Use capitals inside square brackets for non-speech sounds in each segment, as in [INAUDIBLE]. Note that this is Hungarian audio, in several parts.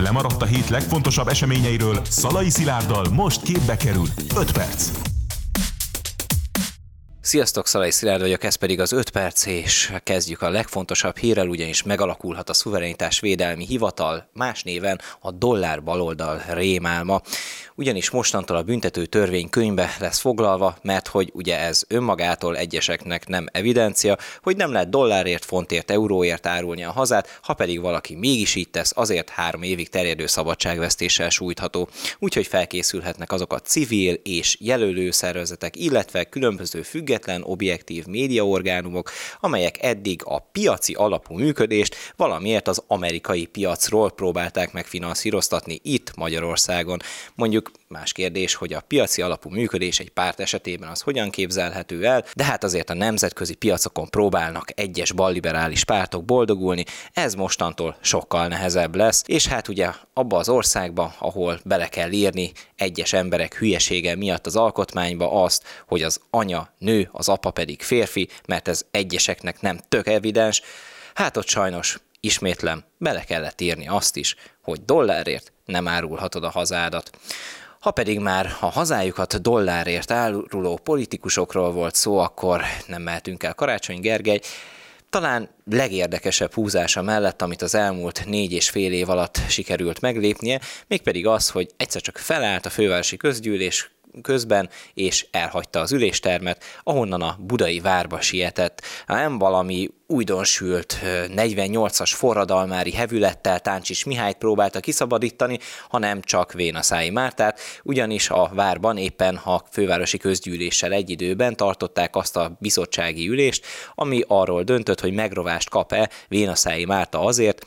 Lemaradt a hét legfontosabb eseményeiről Szalai Szilárddal most képbe kerül 5 perc. Sziasztok, Szalai Szilárd vagyok, ez pedig az 5 perc, és kezdjük a legfontosabb hírrel, ugyanis megalakulhat a szuverenitás védelmi hivatal, más néven a dollár baloldal rémálma ugyanis mostantól a büntető törvénykönyvbe lesz foglalva, mert hogy ugye ez önmagától egyeseknek nem evidencia, hogy nem lehet dollárért, fontért, euróért árulni a hazát, ha pedig valaki mégis így tesz, azért három évig terjedő szabadságvesztéssel sújtható. Úgyhogy felkészülhetnek azok a civil és jelölő szervezetek, illetve különböző független, objektív médiaorgánumok, amelyek eddig a piaci alapú működést valamiért az amerikai piacról próbálták megfinanszíroztatni itt Magyarországon. Mondjuk Más kérdés, hogy a piaci alapú működés egy párt esetében az hogyan képzelhető el, de hát azért a nemzetközi piacokon próbálnak egyes balliberális pártok boldogulni, ez mostantól sokkal nehezebb lesz, és hát ugye abba az országba, ahol bele kell írni egyes emberek hülyesége miatt az alkotmányba azt, hogy az anya nő, az apa pedig férfi, mert ez egyeseknek nem tök evidens, hát ott sajnos ismétlem, bele kellett írni azt is, hogy dollárért nem árulhatod a hazádat. Ha pedig már a hazájukat dollárért áruló politikusokról volt szó, akkor nem mehetünk el Karácsony Gergely, talán legérdekesebb húzása mellett, amit az elmúlt négy és fél év alatt sikerült meglépnie, mégpedig az, hogy egyszer csak felállt a fővárosi közgyűlés közben, és elhagyta az üléstermet, ahonnan a budai várba sietett. Nem valami újdonsült 48-as forradalmári hevülettel Táncsis Mihályt próbálta kiszabadítani, hanem csak Vénaszái Mártát, ugyanis a várban éppen a fővárosi közgyűléssel egy időben tartották azt a bizottsági ülést, ami arról döntött, hogy megrovást kap-e Vénaszái Márta azért,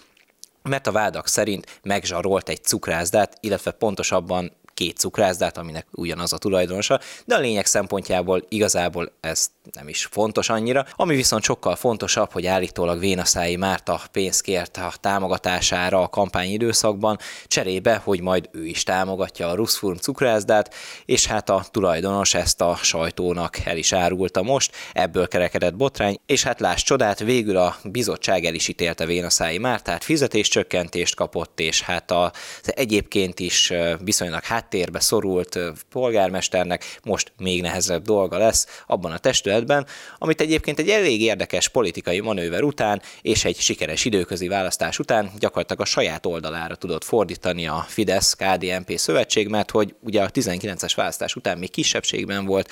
mert a vádak szerint megzsarolt egy cukrászdát, illetve pontosabban két cukrászdát, aminek ugyanaz a tulajdonosa, de a lényeg szempontjából igazából ez nem is fontos annyira. Ami viszont sokkal fontosabb, hogy állítólag Vénaszái Márta pénzt kért a támogatására a kampányidőszakban, cserébe, hogy majd ő is támogatja a Ruszfurm cukrászdát, és hát a tulajdonos ezt a sajtónak el is árulta most, ebből kerekedett botrány, és hát láss csodát, végül a bizottság el is ítélte Vénaszái Mártát, fizetéscsökkentést kapott, és hát az egyébként is viszonylag hát háttérbe szorult polgármesternek most még nehezebb dolga lesz abban a testületben, amit egyébként egy elég érdekes politikai manőver után és egy sikeres időközi választás után gyakorlatilag a saját oldalára tudott fordítani a Fidesz-KDNP szövetség, mert hogy ugye a 19-es választás után még kisebbségben volt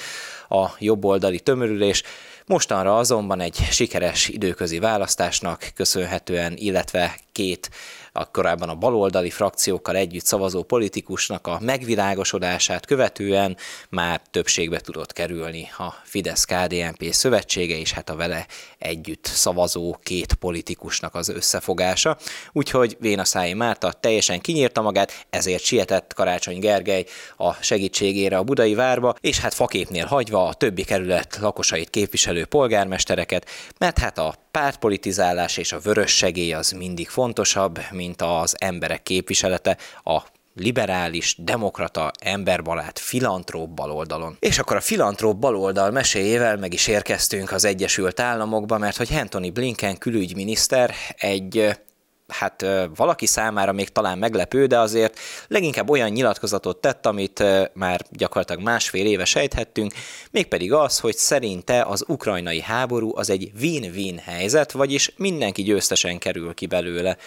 a jobboldali tömörülés, Mostanra azonban egy sikeres időközi választásnak köszönhetően, illetve két a korábban a baloldali frakciókkal együtt szavazó politikusnak a megvilágosodását követően már többségbe tudott kerülni a Fidesz-KDNP szövetsége, és hát a vele együtt szavazó két politikusnak az összefogása. Úgyhogy Vénaszái Márta teljesen kinyírta magát, ezért sietett Karácsony Gergely a segítségére a budai várba, és hát faképnél hagyva a többi kerület lakosait képviselő polgármestereket, mert hát a pártpolitizálás és a vörös segély az mindig fontosabb, mint az emberek képviselete, a liberális, demokrata, emberbarát, filantróp baloldalon. És akkor a filantróp baloldal meséjével meg is érkeztünk az Egyesült Államokba, mert hogy Anthony Blinken külügyminiszter egy hát valaki számára még talán meglepő, de azért leginkább olyan nyilatkozatot tett, amit már gyakorlatilag másfél éve sejthettünk, mégpedig az, hogy szerinte az ukrajnai háború az egy win-win helyzet, vagyis mindenki győztesen kerül ki belőle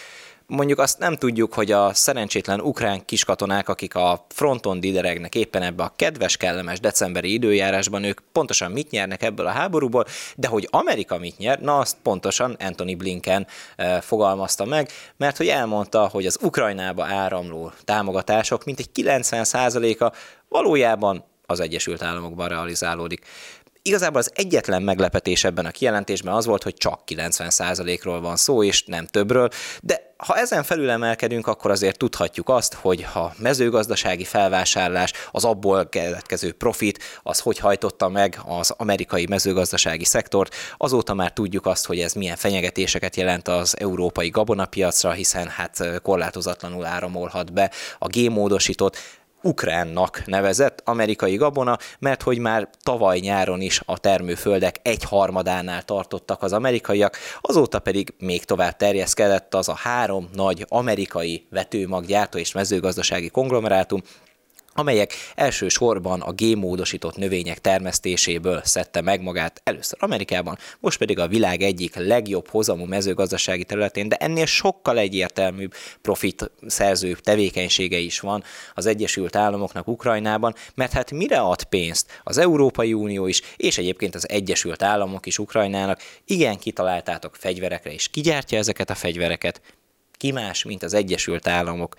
mondjuk azt nem tudjuk, hogy a szerencsétlen ukrán kiskatonák, akik a fronton dideregnek éppen ebbe a kedves, kellemes decemberi időjárásban, ők pontosan mit nyernek ebből a háborúból, de hogy Amerika mit nyer, na azt pontosan Anthony Blinken e, fogalmazta meg, mert hogy elmondta, hogy az Ukrajnába áramló támogatások mintegy 90%-a valójában az Egyesült Államokban realizálódik. Igazából az egyetlen meglepetés ebben a kijelentésben az volt, hogy csak 90%-ról van szó, és nem többről, de ha ezen felül emelkedünk, akkor azért tudhatjuk azt, hogy ha mezőgazdasági felvásárlás, az abból keletkező profit, az hogy hajtotta meg az amerikai mezőgazdasági szektort, azóta már tudjuk azt, hogy ez milyen fenyegetéseket jelent az európai gabonapiacra, hiszen hát korlátozatlanul áramolhat be a gémódosított ukránnak nevezett amerikai gabona, mert hogy már tavaly nyáron is a termőföldek egy harmadánál tartottak az amerikaiak, azóta pedig még tovább terjeszkedett az a három nagy amerikai vetőmaggyártó és mezőgazdasági konglomerátum, amelyek elsősorban a gémódosított növények termesztéséből szedte meg magát először Amerikában, most pedig a világ egyik legjobb hozamú mezőgazdasági területén, de ennél sokkal egyértelműbb profit szerző tevékenysége is van az Egyesült Államoknak Ukrajnában, mert hát mire ad pénzt az Európai Unió is, és egyébként az Egyesült Államok is Ukrajnának, igen, kitaláltátok fegyverekre, és kigyártja ezeket a fegyvereket, ki más, mint az Egyesült Államok.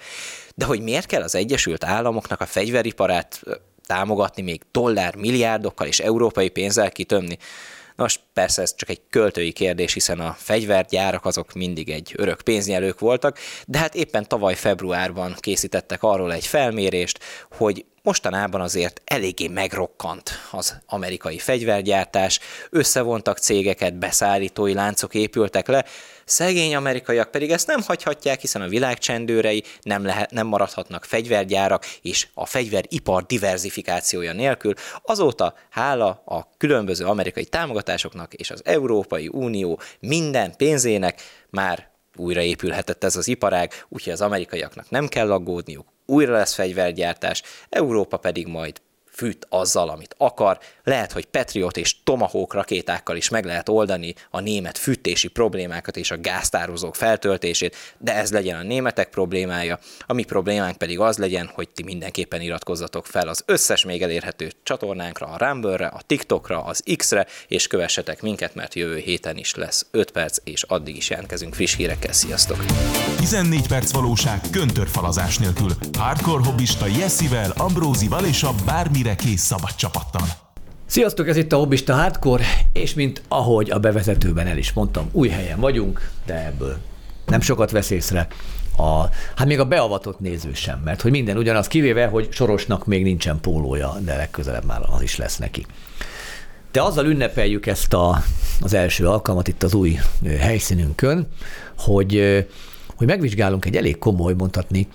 De hogy miért kell az Egyesült Államoknak a fegyveriparát támogatni még dollár milliárdokkal és európai pénzzel kitömni? Nos, persze ez csak egy költői kérdés, hiszen a fegyvergyárak azok mindig egy örök pénznyelők voltak, de hát éppen tavaly februárban készítettek arról egy felmérést, hogy mostanában azért eléggé megrokkant az amerikai fegyvergyártás, összevontak cégeket, beszállítói láncok épültek le, Szegény amerikaiak pedig ezt nem hagyhatják, hiszen a világ csendőrei nem, lehet, nem maradhatnak fegyvergyárak, és a fegyveripar diversifikációja nélkül. Azóta hála a különböző amerikai támogatásoknak és az Európai Unió minden pénzének már újraépülhetett ez az iparág, úgyhogy az amerikaiaknak nem kell aggódniuk, újra lesz fegyvergyártás, Európa pedig majd fűt azzal, amit akar. Lehet, hogy Patriot és Tomahawk rakétákkal is meg lehet oldani a német fűtési problémákat és a gáztározók feltöltését, de ez legyen a németek problémája. A mi problémánk pedig az legyen, hogy ti mindenképpen iratkozzatok fel az összes még elérhető csatornánkra, a Rumble-re, a TikTokra, az X-re, és kövessetek minket, mert jövő héten is lesz 5 perc, és addig is jelentkezünk friss hírekkel. Sziasztok! 14 perc valóság köntörfalazás nélkül. Hardcore hobbista Jessivel, Ambrózival és a bármire kész szabad csapattal. Sziasztok, ez itt a Hobbista Hardcore, és mint ahogy a bevezetőben el is mondtam, új helyen vagyunk, de ebből nem sokat vesz észre. A, hát még a beavatott néző sem, mert hogy minden ugyanaz, kivéve, hogy Sorosnak még nincsen pólója, de legközelebb már az is lesz neki. De azzal ünnepeljük ezt a, az első alkalmat itt az új helyszínünkön, hogy, hogy megvizsgálunk egy elég komoly, mondhatni,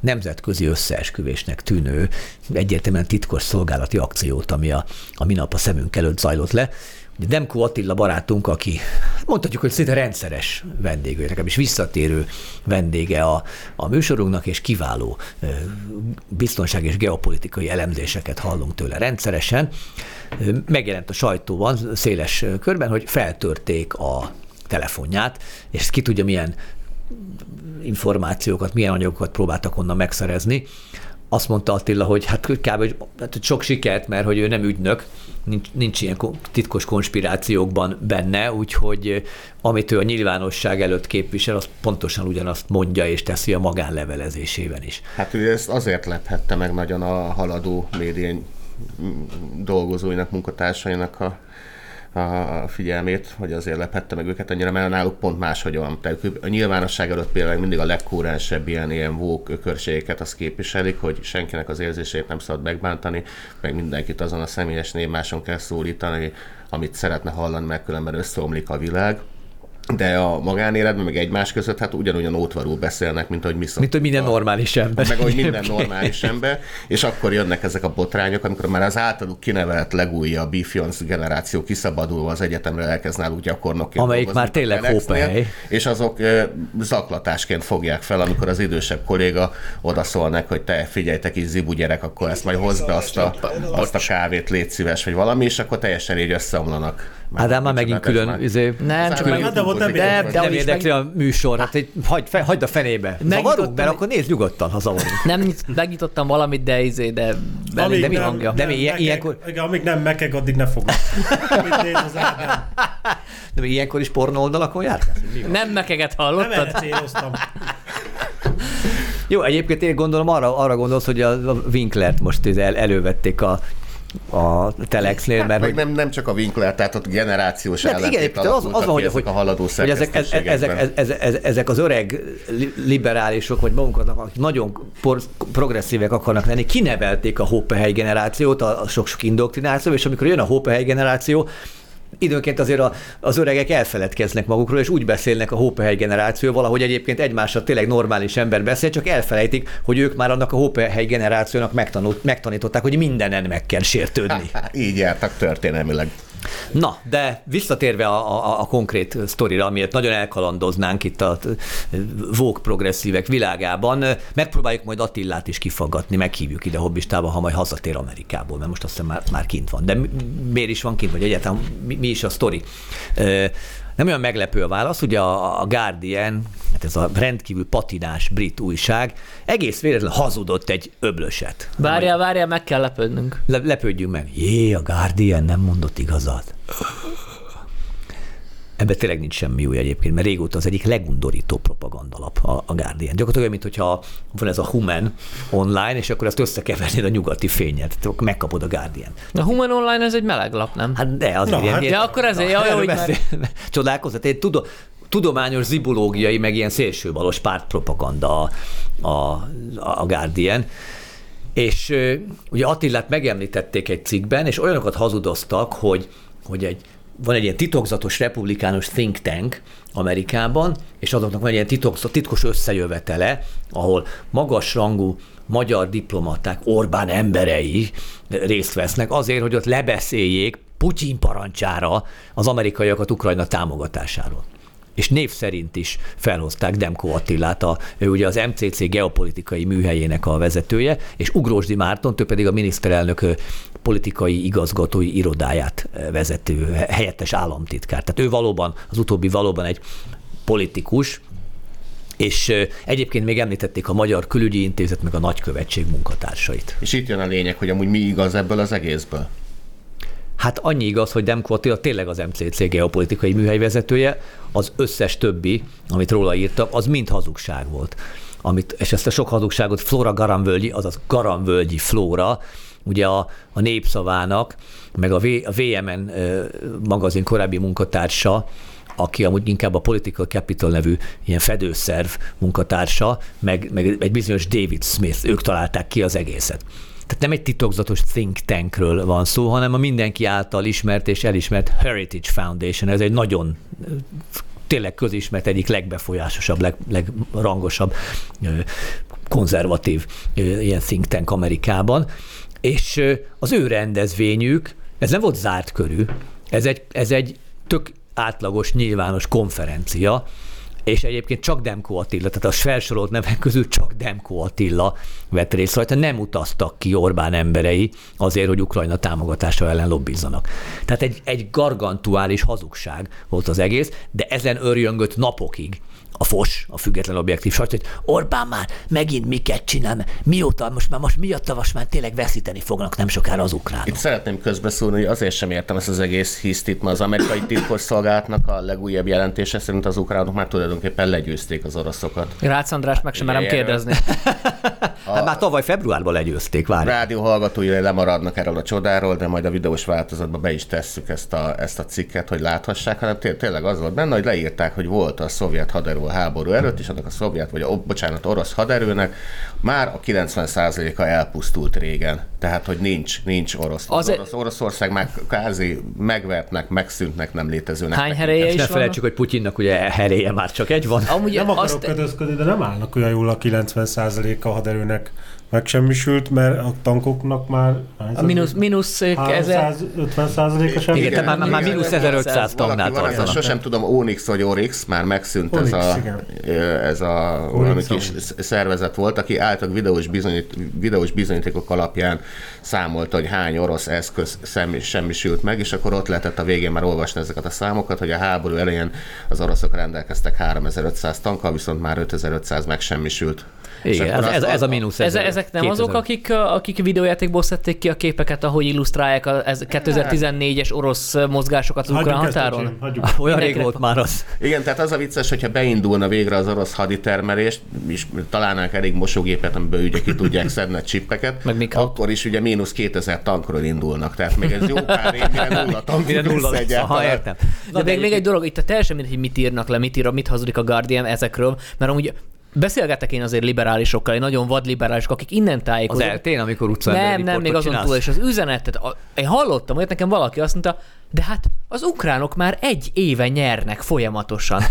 nemzetközi összeesküvésnek tűnő, egyértelműen titkos szolgálati akciót, ami a, a minap a szemünk előtt zajlott le. Ugye Demko Attila barátunk, aki mondhatjuk, hogy szinte rendszeres vendégő, nekem is visszatérő vendége a, a műsorunknak, és kiváló biztonság és geopolitikai elemzéseket hallunk tőle rendszeresen. Megjelent a sajtóban széles körben, hogy feltörték a telefonját, és ki tudja milyen információkat, milyen anyagokat próbáltak onnan megszerezni. Azt mondta Attila, hogy hát kb. Hát sok sikert, mert hogy ő nem ügynök, nincs, nincs ilyen titkos konspirációkban benne, úgyhogy amit ő a nyilvánosság előtt képvisel, az pontosan ugyanazt mondja és teszi a magánlevelezésében is. Hát ő ezt azért lephette meg nagyon a haladó médián dolgozóinak, munkatársainak a a figyelmét, hogy azért lephette meg őket annyira, mert náluk pont máshogy van. Tehát a nyilvánosság előtt például mindig a legkúrensebb ilyen, ilyen vók ökörségeket azt képviselik, hogy senkinek az érzését nem szabad megbántani, meg mindenkit azon a személyes névmáson kell szólítani, amit szeretne hallani, mert különben összeomlik a világ de a magánéletben, meg egymás között, hát ugyanolyan ótvarul beszélnek, mint hogy mi Mint hogy minden normális ember. Meg hogy minden [LAUGHS] normális ember, és akkor jönnek ezek a botrányok, amikor már az általuk kinevelt legújabb Bifionc generáció kiszabadulva az egyetemre elkezd náluk gyakornokként Amelyik már tényleg hópehely. És azok zaklatásként fogják fel, amikor az idősebb kolléga odaszólnak, hogy te figyelj, te kis zibu gyerek, akkor ezt majd hozd be azt a, azt a kávét, légy szíves, vagy valami, és akkor teljesen így összeomlanak Ádám már megint külön, izé, nem, csak külön, de volt nem, de, de nem érdekli a műsor, hát egy, hagyd, hagyd a fenébe. Zavarunk, mert akkor nézd nyugodtan, ha zavarunk. Nem, megnyitottam valamit, de izé, de, amíg de mi hangja? De mi ilyen, ilyenkor... Amíg nem mekeg, addig ne fogod. [LAUGHS] De mi ilyenkor is pornó oldalakon járt? Nem mekeget hallottad? Nem céloztam. Jó, egyébként én gondolom arra, arra gondolsz, hogy a Winklert most el, elővették a a Telexnél. Mert hogy... nem, nem csak a Winkler, tehát ott generációs hát igen, az, az van, hogy, hogy, a haladó hogy ezek, ezek, ezek, ezek, az öreg liberálisok, vagy magunkat, akik nagyon por, progresszívek akarnak lenni, kinevelték a Hoppehely generációt, a, a sok-sok indoktrináció, és amikor jön a Hoppehely generáció, időnként azért a, az öregek elfeledkeznek magukról, és úgy beszélnek a Hópehely generáció, valahogy egyébként egymással tényleg normális ember beszél, csak elfelejtik, hogy ők már annak a Hópehely generációnak megtanult, megtanították, hogy mindenen meg kell sértődni. [LAUGHS] Így jártak történelmileg. Na, de visszatérve a, a, a konkrét sztorira, amiért nagyon elkalandoznánk itt a vók progresszívek világában, megpróbáljuk majd Attillát is kifaggatni, meghívjuk ide hobbistába, ha majd hazatér Amerikából, mert most azt hiszem már, már kint van. De mi, miért is van kint, vagy egyáltalán mi, mi is a sztori? Nem olyan meglepő a válasz, ugye a, Guardian, hát ez a rendkívül patinás brit újság, egész véletlenül hazudott egy öblöset. Várjál, várjál, meg kell lepődnünk. Le, lepődjünk meg. Jé, a Guardian nem mondott igazat. Ebben tényleg nincs semmi új egyébként, mert régóta az egyik legundorító propagandalap a, a Guardian. Gyakorlatilag olyan, mintha van ez a Human online, és akkor ezt összekevernéd a nyugati fényet, akkor megkapod a Guardian. A Human online ez egy meleg lap, nem? Hát de, az Na, ilyen, hát- ilyen, Ja, akkor ezért, jaj, hogy már... [LAUGHS] Csodálkoztat, egy tudom, tudományos zibulógiai, meg ilyen szélsőbalos pártpropaganda a, a, a Guardian. És ugye Attilát megemlítették egy cikkben, és olyanokat hazudoztak, hogy, hogy egy, van egy ilyen titokzatos republikánus think tank Amerikában, és azoknak van egy ilyen titkos, titkos összejövetele, ahol magasrangú magyar diplomaták, Orbán emberei részt vesznek azért, hogy ott lebeszéljék Putyin parancsára az amerikaiakat Ukrajna támogatásáról és név szerint is felhozták Demko Attilát, a, ő ugye az MCC geopolitikai műhelyének a vezetője, és Ugrósdi Márton, ő pedig a miniszterelnök politikai igazgatói irodáját vezető, helyettes államtitkár. Tehát ő valóban, az utóbbi valóban egy politikus, és egyébként még említették a Magyar Külügyi Intézet, meg a Nagykövetség munkatársait. És itt jön a lényeg, hogy amúgy mi igaz ebből az egészből. Hát annyi igaz, hogy Demko Attila tényleg az MCC geopolitikai műhelyvezetője, az összes többi, amit róla írtak, az mind hazugság volt. Amit, és ezt a sok hazugságot Flora Garamvölgyi, azaz Garamvölgyi Flóra, ugye a, a népszavának, meg a, v, a VMN magazin korábbi munkatársa, aki amúgy inkább a Political Capital nevű ilyen fedőszerv munkatársa, meg, meg egy bizonyos David Smith, ők találták ki az egészet. Tehát nem egy titokzatos think tankről van szó, hanem a mindenki által ismert és elismert Heritage Foundation. Ez egy nagyon tényleg közismert, egyik legbefolyásosabb, leg, legrangosabb, konzervatív ilyen think tank Amerikában. És az ő rendezvényük, ez nem volt zárt körű, ez egy, ez egy tök átlagos, nyilvános konferencia, és egyébként csak Demko Attila, tehát a felsorolt nevek közül csak Demko Attila vett részt rajta, nem utaztak ki Orbán emberei azért, hogy Ukrajna támogatása ellen lobbizzanak. Tehát egy, egy gargantuális hazugság volt az egész, de ezen örjöngött napokig a FOS, a független objektív sajtó, hogy Orbán már megint miket csinál, mióta, most már most miatta most már tényleg veszíteni fognak nem sokára az ukránok. Itt szeretném közbeszólni, hogy azért sem értem ezt az egész hisztit, mert az amerikai titkosszolgálatnak a legújabb jelentése szerint az ukránok már tulajdonképpen legyőzték az oroszokat. Rácz András meg sem merem kérdezni. [LAUGHS] [LAUGHS] Hát már tavaly februárban legyőzték, várj. Rádió hallgatói lemaradnak erről a csodáról, de majd a videós változatban be is tesszük ezt a, ezt a cikket, hogy láthassák, hanem té- tényleg az volt benne, hogy leírták, hogy volt a szovjet haderő a háború előtt, és annak a szovjet, vagy a, bocsánat, orosz haderőnek már a 90%-a elpusztult régen. Tehát, hogy nincs, nincs orosz. Az, Az- orosz Oroszország már kázi megvertnek, megszűntnek, nem létezőnek. Hány heréje És is ne felejtsük, hogy Putyinnak ugye heréje már csak egy van. Amúgy Nem akarok azt, de nem állnak olyan jól a 90%-a haderőnek megsemmisült, mert a tankoknak már a mínusz, mínusz ezer, 350%-a sem. Igen, tehát már, már igen, mínusz igen. 1500 Valaki, tonnál tartanak. sosem tudom, Onyx vagy Orix, már megszűnt ez Onyx, a, igen. ez a valami kis Onyx. szervezet volt, aki által videós, bizonyít, videós bizonyítékok alapján számolta, hogy hány orosz eszköz semmi, semmisült meg, és akkor ott lehetett a végén már olvasni ezeket a számokat, hogy a háború elején az oroszok rendelkeztek 3500 tankkal, viszont már 5500 megsemmisült. Igen, ez, ez, ez a mínusz. ez, ezek nem 2000. azok, akik, akik videójátékból szedték ki a képeket, ahogy illusztrálják a ez 2014-es orosz mozgásokat az ukrán ezt, határon? [LAUGHS] hagyjuk. Olyan rég volt már az. Igen, tehát az a vicces, hogyha beindulna végre az orosz haditermelés, és találnánk elég mosógépet, amiből ugye ki tudják szedni a csippeket, Meg akkor is ugye mínusz 2000 tankról indulnak. Tehát még ez jó pár év, mire nulla tank Mire nulla. Aha, értem. Na, de még, még egy dolog, itt a teljesen mindegy, hogy mit írnak le, mit ír, mit hazudik a Guardian ezekről, mert amúgy beszélgetek én azért liberálisokkal, egy nagyon vad liberálisok, akik innen Az tájékozódnak. eltén, amikor utcán Nem, nem, még azon túl, és az üzenetet, a, én hallottam, hogy nekem valaki azt mondta, de hát az ukránok már egy éve nyernek folyamatosan.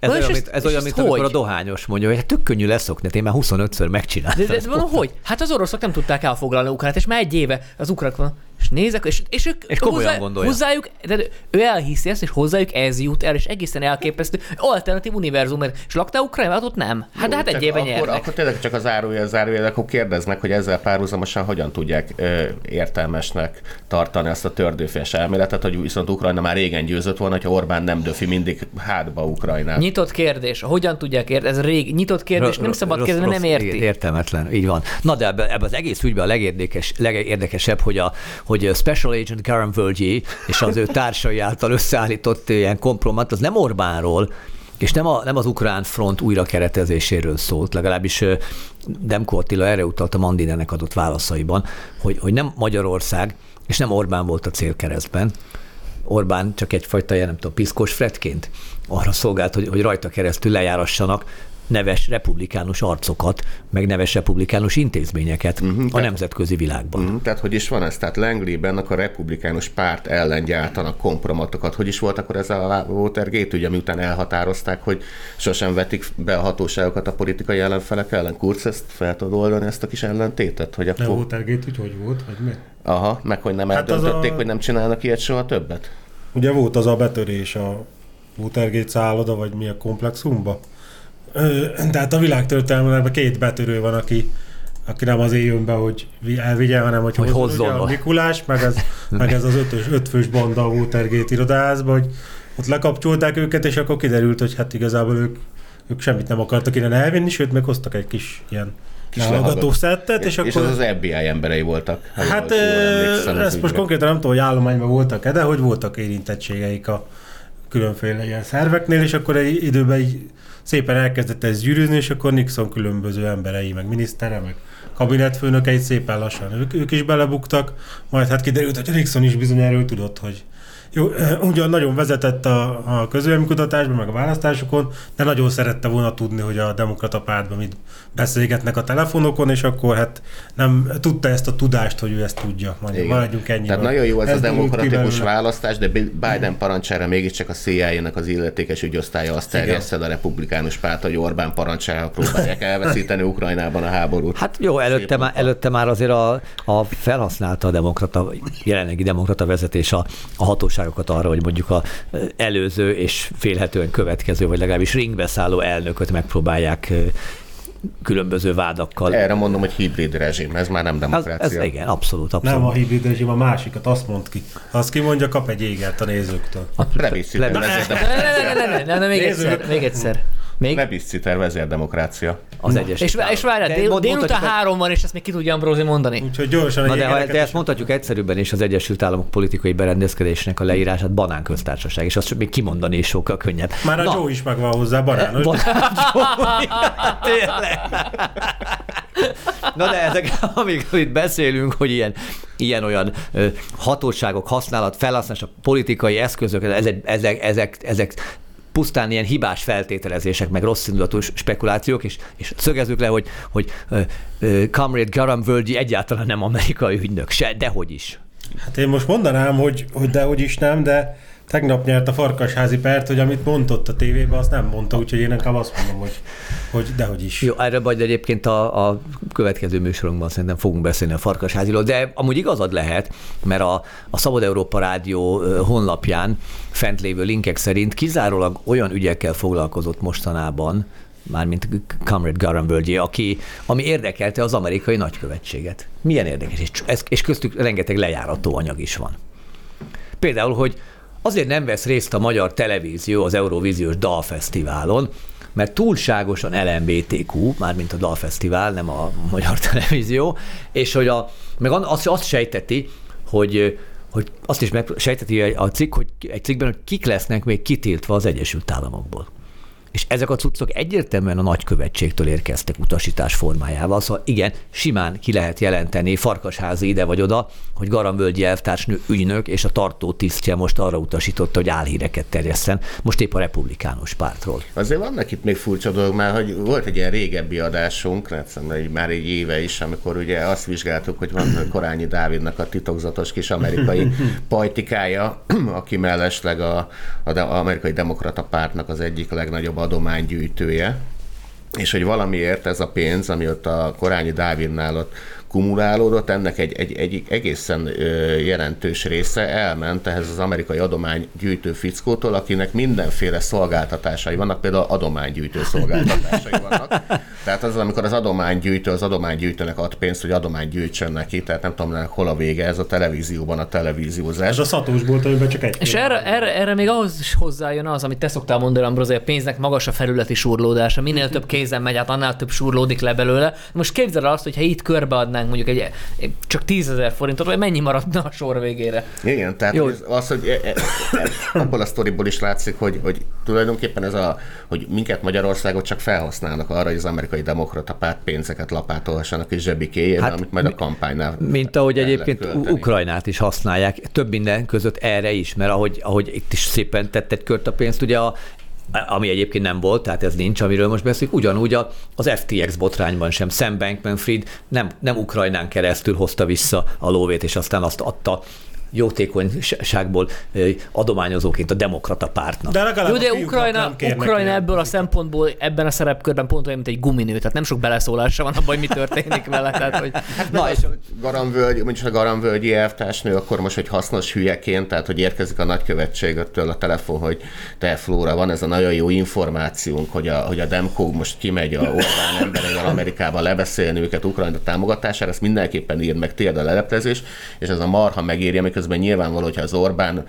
Ez Na, olyan, mint, ez olyan, mint amikor a hogy? dohányos mondja, hogy hát tök könnyű leszokni, hát én már 25-ször megcsináltam. De, de, de mondom, hogy? Hát az oroszok nem tudták elfoglalni Ukrát, és már egy éve az ukránok van. És nézek, és, és ők És komolyan gondolja. hozzájuk, de ő elhiszi ezt, és hozzájuk ez jut el, és egészen elképesztő alternatív univerzum, és laktál Ukrajnát, ott nem. Hát, de hát egy éve akkor, nyernek. akkor tényleg csak az zárójel, zárójel, akkor kérdeznek, hogy ezzel párhuzamosan hogyan tudják ö, értelmesnek tartani azt a tördőfés elméletet, hogy viszont Ukrajna már régen győzött volna, hogyha Orbán nem döfi mindig hátba Ukrajnát. Nyitott kérdés. Hogyan tudják érteni? Ez rég nyitott kérdés, nem szabad kérdezni, nem érti. Értelmetlen, így van. Na de ebben ebbe az egész ügyben a legérdekes, legérdekesebb, hogy a, hogy Special Agent Karen Völgyi és az ő társai által összeállított ilyen kompromat, az nem Orbánról, és nem, a, nem az ukrán front újrakeretezéséről szólt, legalábbis Demko Attila erre utalt a Mandinenek adott válaszaiban, hogy, hogy nem Magyarország, és nem Orbán volt a célkeresztben, Orbán csak egyfajta, nem tudom, piszkos fretként arra szolgált, hogy, hogy rajta keresztül lejárassanak neves republikánus arcokat, meg neves republikánus intézményeket uh-huh, a nemzetközi világban. Mm, Tehát hogy is van ez? Tehát Langley-ben a republikánus párt ellen gyártanak kompromatokat. Hogy is volt akkor ez a Watergate, ugye miután elhatározták, hogy sosem vetik be a hatóságokat a politikai ellenfelek ellen? Kurz ezt fel tudod oldani ezt a kis ellentétet? Hogy Nem akkor... Watergate, úgy hogy volt, vagy mi? Aha, meg hogy nem Hát eldöntötték, a- hogy nem csinálnak ilyet soha többet? Ugye volt az a betörés a Watergate szálloda, vagy mi a komplexumba. Tehát a világtörténelemben két betörő van, aki, aki nem azért jön be, hogy vi- elvigye, hanem hogy, Hogy hozzon, hozzon ugye, a. Mikulás, meg ez, meg ez az ötös, ötfős banda a Watergate irodázba, hogy ott lekapcsolták őket, és akkor kiderült, hogy hát igazából ők, ők semmit nem akartak innen elvinni, sőt, meg hoztak egy kis ilyen Kis lehallgató szettet, és, és akkor... az az FBI emberei voltak. Hát jól- az ezt most konkrétan nem tudom, hogy állományban voltak-e, de hogy voltak érintettségeik a különféle ilyen szerveknél, és akkor egy időben így szépen elkezdett ez gyűrűzni, és akkor Nixon különböző emberei, meg minisztere, meg kabinetfőnökei szépen lassan ők, ők is belebuktak, majd hát kiderült, hogy Nixon is bizony erről tudott, hogy jó, eh, ugyan nagyon vezetett a, a közvéleménykutatásban, meg a választásokon, de nagyon szerette volna tudni, hogy a demokrata pártban mit beszélgetnek a telefonokon, és akkor hát nem tudta ezt a tudást, hogy ő ezt tudja. Mondjuk, Igen. maradjunk ennyiben. Tehát nagyon jó ez, a derült ki demokratikus választás, de Biden parancsára mégiscsak a CIA-nek az illetékes ügyosztálya azt Igen. terjeszted a republikánus párt, hogy Orbán parancsára próbálják elveszíteni Ukrajnában a háborút. Hát jó, előtte már, előtte már azért a, a felhasználta a demokrata, jelenlegi demokrata vezetés a, a hatóságokat arra, hogy mondjuk a előző és félhetően következő, vagy legalábbis ringbe szálló elnököt megpróbálják különböző vádakkal. Erre mondom, hogy hibrid rezsim, ez már nem Ez, demokrácia. ez igen, abszolút, abszolút. Nem a hibrid rezsim, a másikat, azt mond ki. Azt kimondja, kap egy égert a nézőktől. Plebisciter Le- vezérdem- Ne, ne, ne, ne, ne, ne, ne, még egyszer, még egyszer. Még? plebisciter vezérdemokrácia. Az egyes. És, és várjál, dél, mond- délután három van, és ezt még ki tudja Ambrózi mondani. Úgyhogy gyorsan Na de ha de ezt mondhatjuk egyszerűbben is az Egyesült Államok politikai berendezkedésnek a leírását banánköztársaság, és azt még kimondani is sokkal könnyebb. Már a Na, Joe is megvan hozzá, banános. Van- [LAUGHS] Tényleg. Na de ezek, amikor itt beszélünk, hogy ilyen, ilyen olyan ö, hatóságok használat, felhasználás, a politikai eszközök, ezek, ezek, ezek, ezek pusztán ilyen hibás feltételezések, meg rossz spekulációk, és, és szögezzük le, hogy, hogy ö, ö, Comrade Garam Völgyi egyáltalán nem amerikai ügynök, se, dehogy is. Hát én most mondanám, hogy, hogy dehogy is nem, de tegnap nyert a farkasházi pert, hogy amit mondott a tévében, azt nem mondta, úgyhogy én inkább azt mondom, hogy, hogy dehogy is. Jó, erre majd egyébként a, a következő műsorunkban szerintem fogunk beszélni a Farkasháziról, de amúgy igazad lehet, mert a, a Szabad Európa Rádió honlapján fent lévő linkek szerint kizárólag olyan ügyekkel foglalkozott mostanában, mármint Comrade Garamvölgyi, aki, ami érdekelte az amerikai nagykövetséget. Milyen érdekes, és, és köztük rengeteg lejárató anyag is van. Például, hogy azért nem vesz részt a magyar televízió az Eurovíziós Dalfesztiválon, mert túlságosan LMBTQ, mármint a Dalfesztivál, nem a magyar televízió, és hogy a, meg azt, azt sejteti, hogy hogy azt is meg, sejteti a cikk, hogy egy cikkben, hogy kik lesznek még kitiltva az Egyesült Államokból. És ezek a cuccok egyértelműen a nagykövetségtől érkeztek utasítás formájával. Szóval igen, simán ki lehet jelenteni farkasházi ide vagy oda, hogy Garambölgyi elvtársnő ügynök és a tartó tisztje most arra utasította, hogy álhíreket terjesszen. Most épp a republikánus pártról. Azért vannak itt még furcsa dolgok, mert hogy volt egy ilyen régebbi adásunk, egy, már egy éve is, amikor ugye azt vizsgáltuk, hogy van Korányi Dávidnak a titokzatos kis amerikai [LAUGHS] pajtikája, [CLEARS THROAT] aki mellesleg a, a, a amerikai demokrata pártnak az egyik legnagyobb adománygyűjtője, és hogy valamiért ez a pénz, ami ott a Korányi Dávidnál ott kumulálódott, ennek egy, egy, egy egészen jelentős része elment ehhez az amerikai adománygyűjtő fickótól, akinek mindenféle szolgáltatásai vannak, például adománygyűjtő szolgáltatásai vannak. Tehát az, amikor az adománygyűjtő az adománygyűjtőnek ad pénzt, hogy adomány gyűjtsön neki, tehát nem tudom, hol a vége, ez a televízióban a televíziózás. Ez a szatós volt, amiben csak egy. És erre, erre, erre, még ahhoz is hozzájön az, amit te szoktál mondani, Ambrozi, a pénznek magas a felületi surlódása. Minél több kézen megy át, annál több surlódik le belőle. Most képzeld el azt, hogy ha itt körbeadná adnánk mondjuk egy, egy csak tízezer forintot, vagy mennyi maradna a sor végére? Igen, tehát Jó. az, hogy e, e, e, abból a sztoriból is látszik, hogy, hogy tulajdonképpen ez a, hogy minket Magyarországot csak felhasználnak arra, hogy az amerikai demokrata párt pénzeket lapátolhassanak és zsebikéjében, hát, amit majd a kampánynál. Mint ahogy egyébként Ukrajnát is használják, több minden között erre is, mert ahogy, ahogy itt is szépen tetted kört a pénzt, ugye a ami egyébként nem volt, tehát ez nincs, amiről most beszélünk, ugyanúgy az FTX botrányban sem Sam Bankman-Fried nem, nem Ukrajnán keresztül hozta vissza a lóvét, és aztán azt adta jótékonyságból adományozóként a demokrata pártnak. De Jó, de Ukrajna, Ukrajna ebből a szempontból ebben a szerepkörben pont olyan, mint egy guminő, tehát nem sok beleszólása van abban, hogy mi történik vele. Tehát, hogy... Hát, Na, és Garamvölgy, mondjuk a Garamvölgyi elvtársnő, akkor most egy hasznos hülyeként, tehát hogy érkezik a nagykövetségettől a telefon, hogy te Flóra, van ez a nagyon jó információnk, hogy a, hogy a Demko most kimegy a Orbán embereivel Amerikába lebeszélni őket Ukrajna támogatására, ezt mindenképpen ír meg térd a leleplezés, és ez a marha megéri, miközben nyilvánvaló, hogyha az Orbán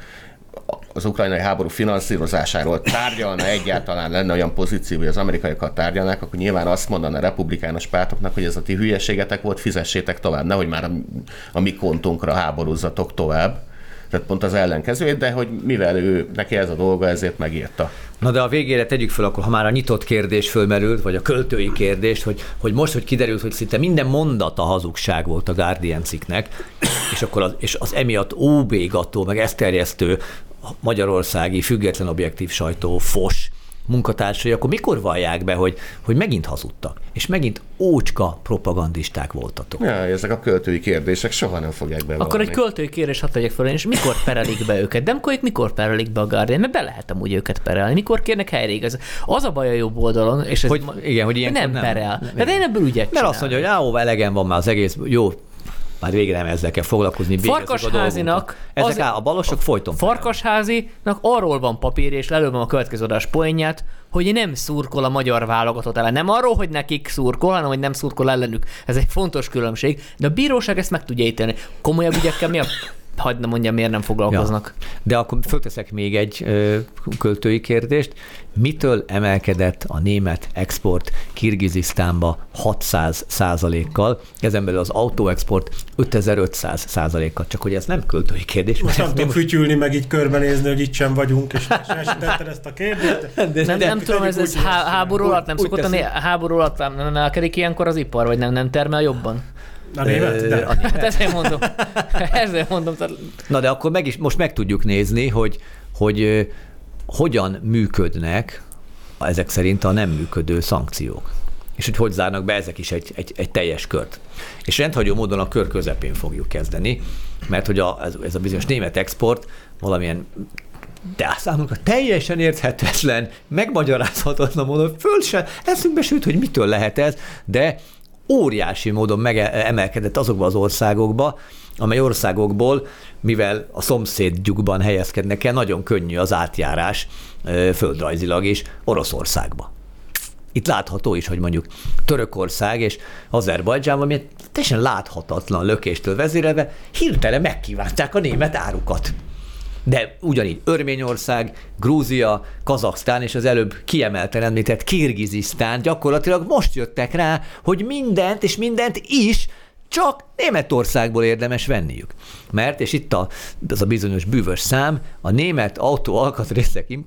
az ukrajnai háború finanszírozásáról tárgyalna egyáltalán lenne olyan pozíció, hogy az amerikaiakat tárgyalnák, akkor nyilván azt mondaná a republikánus pártoknak, hogy ez a ti hülyeségetek volt, fizessétek tovább, nehogy már a, a mi kontunkra háborúzzatok tovább tehát pont az ellenkezőjét, de hogy mivel ő, neki ez a dolga, ezért megírta. Na de a végére tegyük fel, akkor ha már a nyitott kérdés fölmerült, vagy a költői kérdés, hogy, hogy most, hogy kiderült, hogy szinte minden mondata hazugság volt a Guardian cikknek, és akkor az, és az emiatt óbégató, meg ezt terjesztő magyarországi független objektív sajtó fos, munkatársai, akkor mikor vallják be, hogy, hogy megint hazudtak, és megint ócska propagandisták voltatok? Ja, ezek a költői kérdések soha nem fogják be. Akkor egy költői kérdés hadd tegyek fel, és mikor perelik be őket? De amikor mikor perelik be a Guardian? Mert be lehet amúgy őket perelni. Mikor kérnek helyre Ez Az a baj a jobb oldalon, és ez hogy, igen, hogy ilyen nem, nem perel. Nem, de én ebből ügyet Mert azt mondja, hogy á, elegem van már az egész, jó, már végre nem ezzel kell foglalkozni. Farkasházinak... Ezek az, a balosok folyton. Farkasházinak arról van papír, és lelőm a következő adás poénját, hogy nem szurkol a magyar válogatott ellen. Nem arról, hogy nekik szurkol, hanem hogy nem szurkol ellenük. Ez egy fontos különbség, de a bíróság ezt meg tudja ítélni. Komolyabb ügyekkel mi a hagyd nem mondjam, miért nem foglalkoznak. Ja. De akkor fölteszek még egy ö, költői kérdést. Mitől emelkedett a német export Kirgizisztánba 600 százalékkal, ezen belül az autóexport 5500 százalékkal, csak hogy ez nem költői kérdés. Most nem tudom fütyülni, meg így körbenézni, hogy itt sem vagyunk, és esítetted ezt a kérdést. De, [LAUGHS] de, nem, de, nem tudom, ez, ez há, háború alatt nem szokott, a háború alatt nem emelkedik ilyenkor az ipar, vagy nem, nem termel jobban? A német? De. Hát ezért mondom. ezért mondom. Na de akkor meg is, most meg tudjuk nézni, hogy, hogy hogyan működnek ezek szerint a nem működő szankciók. És hogy hogy zárnak be ezek is egy, egy, egy teljes kört. És rendhagyó módon a kör közepén fogjuk kezdeni, mert hogy a, ez, ez a bizonyos német export valamilyen de a számunkra teljesen érthetetlen, megmagyarázhatatlan módon, föl sem eszünkbe sőt, hogy mitől lehet ez, de óriási módon megemelkedett azokba az országokba, amely országokból, mivel a szomszédjukban helyezkednek el, nagyon könnyű az átjárás földrajzilag is Oroszországba. Itt látható is, hogy mondjuk Törökország és Azerbajdzsán, ami teljesen láthatatlan lökéstől vezérelve, hirtelen megkívánták a német árukat. De ugyanígy Örményország, Grúzia, Kazaksztán és az előbb kiemelten említett Kirgizisztán gyakorlatilag most jöttek rá, hogy mindent és mindent is csak Németországból érdemes venniük. Mert, és itt a, ez a bizonyos bűvös szám, a német autó alkatrészek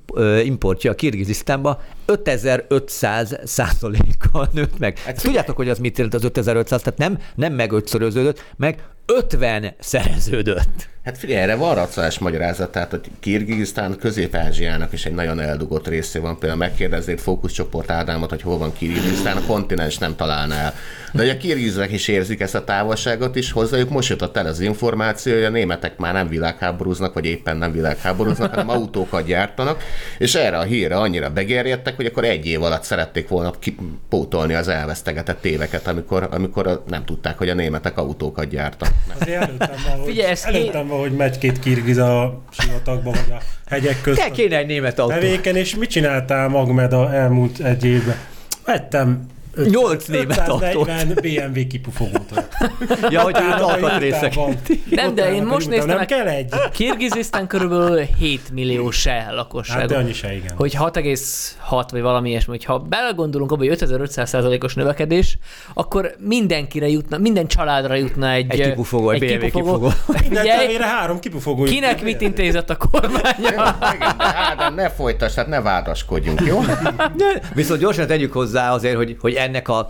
importja a Kirgizisztánba 5500 százalékkal nőtt meg. Hát, Tudjátok, hogy az mit jelent az 5500, tehát nem, nem meg ötszöröződött, meg 50 szereződött. Hát figyelj, erre van racionális magyarázat, tehát hogy Kirgizisztán Közép-Ázsiának is egy nagyon eldugott része van. Például megkérdeznéd fókuszcsoport Ádámot, hogy hol van Kirgizisztán, a kontinens nem találná el. De hogy a kirgizek is érzik ezt a távolságot is, hozzájuk most jutott el az információ, hogy a németek már nem világháborúznak, vagy éppen nem világháborúznak, hanem autókat gyártanak, és erre a hírre annyira begerjedtek, hogy akkor egy év alatt szerették volna pótolni az elvesztegetett éveket, amikor, amikor nem tudták, hogy a németek autókat gyártanak. Azért előttem van, hogy, Figyelj, előttem van, hogy megy két kirgiz a sivatagba, vagy a hegyek Kell között. kéne egy német autó. Tevéken, és mit csináltál Magmed a elmúlt egy évben? Vettem öt- Nyolc német 540 BMW kipufogót. Ja, hogy őt alkatrészek. Nem, de én most néztem Nem kell egy? Kirgizisztán körülbelül 7 millió se lakosság. Hát de annyi se, igen. hogy 6,6 vagy valami ilyesmi, hogyha belegondolunk abba, hogy 5500 százalékos növekedés, akkor mindenkire jutna, minden családra jutna egy, Egy kipufogó, egy BMW kipufogó. Minden tevére három kipufogó. kinek mit intézett a kormánya? Igen, de Ádám, ne folytasd, tehát ne vádaskodjunk, jó? Viszont gyorsan tegyük hozzá azért, hogy, hogy ennek a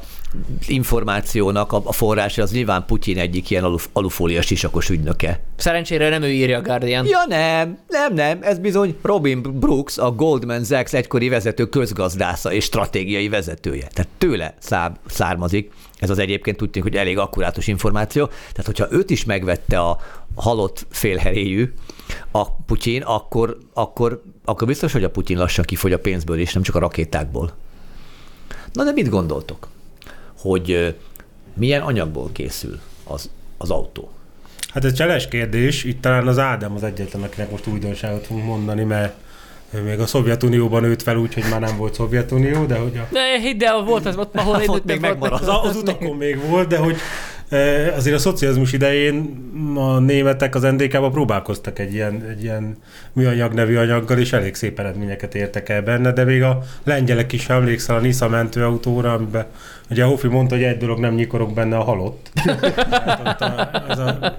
információnak a, a forrása az nyilván Putyin egyik ilyen aluf, alufólia sisakos ügynöke. Szerencsére nem ő írja a Guardian. Ja nem, nem, nem, ez bizony Robin Brooks, a Goldman Sachs egykori vezető közgazdásza és stratégiai vezetője. Tehát tőle szám, származik. Ez az egyébként úgy tűnik, hogy elég akkurátus információ. Tehát, hogyha őt is megvette a halott félheréjű, a Putyin, akkor, akkor, akkor biztos, hogy a Putyin lassan kifogy a pénzből, és nem csak a rakétákból. Na de mit gondoltok? Hogy milyen anyagból készül az, az autó? Hát ez cseles kérdés. Itt talán az Ádám az egyetlen, akinek most újdonságot fogunk mondani, mert ő még a Szovjetunióban nőtt fel úgy, hogy már nem volt Szovjetunió, de hogy a, De hidd el, volt az ott, ahol én [LAUGHS] Ott még megmaradt. az, az utakon még volt, de hogy azért a szocializmus idején a németek az NDK-ba próbálkoztak egy ilyen, egy ilyen műanyag nevű anyaggal, és elég szép eredményeket értek el benne, de még a lengyelek is emlékszel a Nisza mentőautóra, amiben ugye a Hofi mondta, hogy egy dolog nem nyikorok benne a halott. [LAUGHS] A, a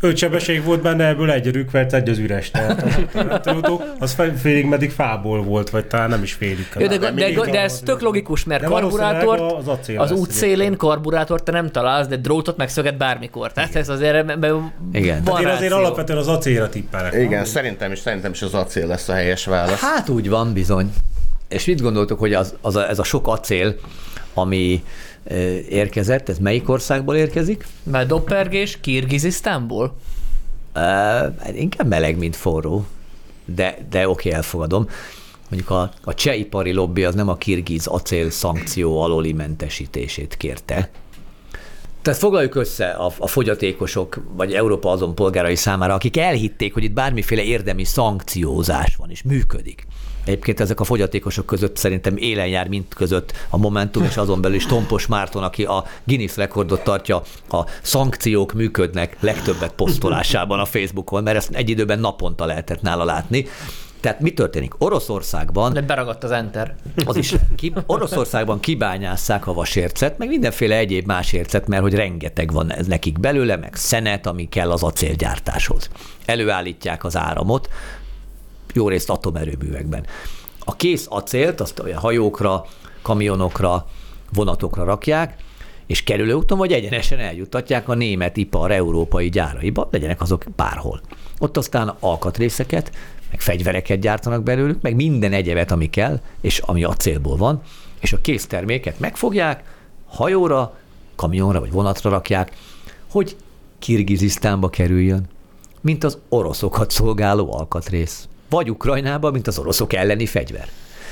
öt sebesség volt benne, ebből egy rükvert, egy az üres. Tehát a az [LAUGHS] félig meddig fából volt, vagy talán nem is félig. Jó, de, de, de, de ez tök logikus, mert karburátort az az lesz út szélén karburátort te nem találsz, de drótot meg szöget bármikor. Tehát ez azért Igen. van Én azért alapvetően az acélra tippelek. Igen, szerintem is, szerintem is az acél lesz a helyes válasz. Hát úgy van bizony. És mit gondoltok, hogy az, az a, ez a sok acél, ami érkezett, ez melyik országból érkezik? Mert doppergés Kirgizisztánból? Uh, inkább meleg, mint forró. De, de oké, elfogadom. Mondjuk a, a cseh ipari lobby az nem a kirgiz acél szankció alóli mentesítését kérte. Tehát foglaljuk össze a, a fogyatékosok, vagy Európa azon polgárai számára, akik elhitték, hogy itt bármiféle érdemi szankciózás van, és működik. Egyébként ezek a fogyatékosok között szerintem élen jár mint között a Momentum, és azon belül is Tompos Márton, aki a Guinness rekordot tartja a szankciók működnek legtöbbet posztolásában a Facebookon, mert ezt egy időben naponta lehetett nála látni. Tehát mi történik? Oroszországban De beragadt az enter. az is ki, Oroszországban kibányásszák a vasércet, meg mindenféle egyéb más ércet, mert hogy rengeteg van nekik belőle, meg szenet, ami kell az acélgyártáshoz. Előállítják az áramot, jó részt atomerőművekben. A kész acélt azt a hajókra, kamionokra, vonatokra rakják, és kerülőúton vagy egyenesen eljuttatják a német ipar európai gyáraiba, legyenek azok bárhol. Ott aztán alkatrészeket, meg fegyvereket gyártanak belőlük, meg minden egyebet, ami kell, és ami acélból van, és a kész terméket megfogják, hajóra, kamionra vagy vonatra rakják, hogy Kirgizisztánba kerüljön, mint az oroszokat szolgáló alkatrész. Vagy Ukrajnába, mint az oroszok elleni fegyver.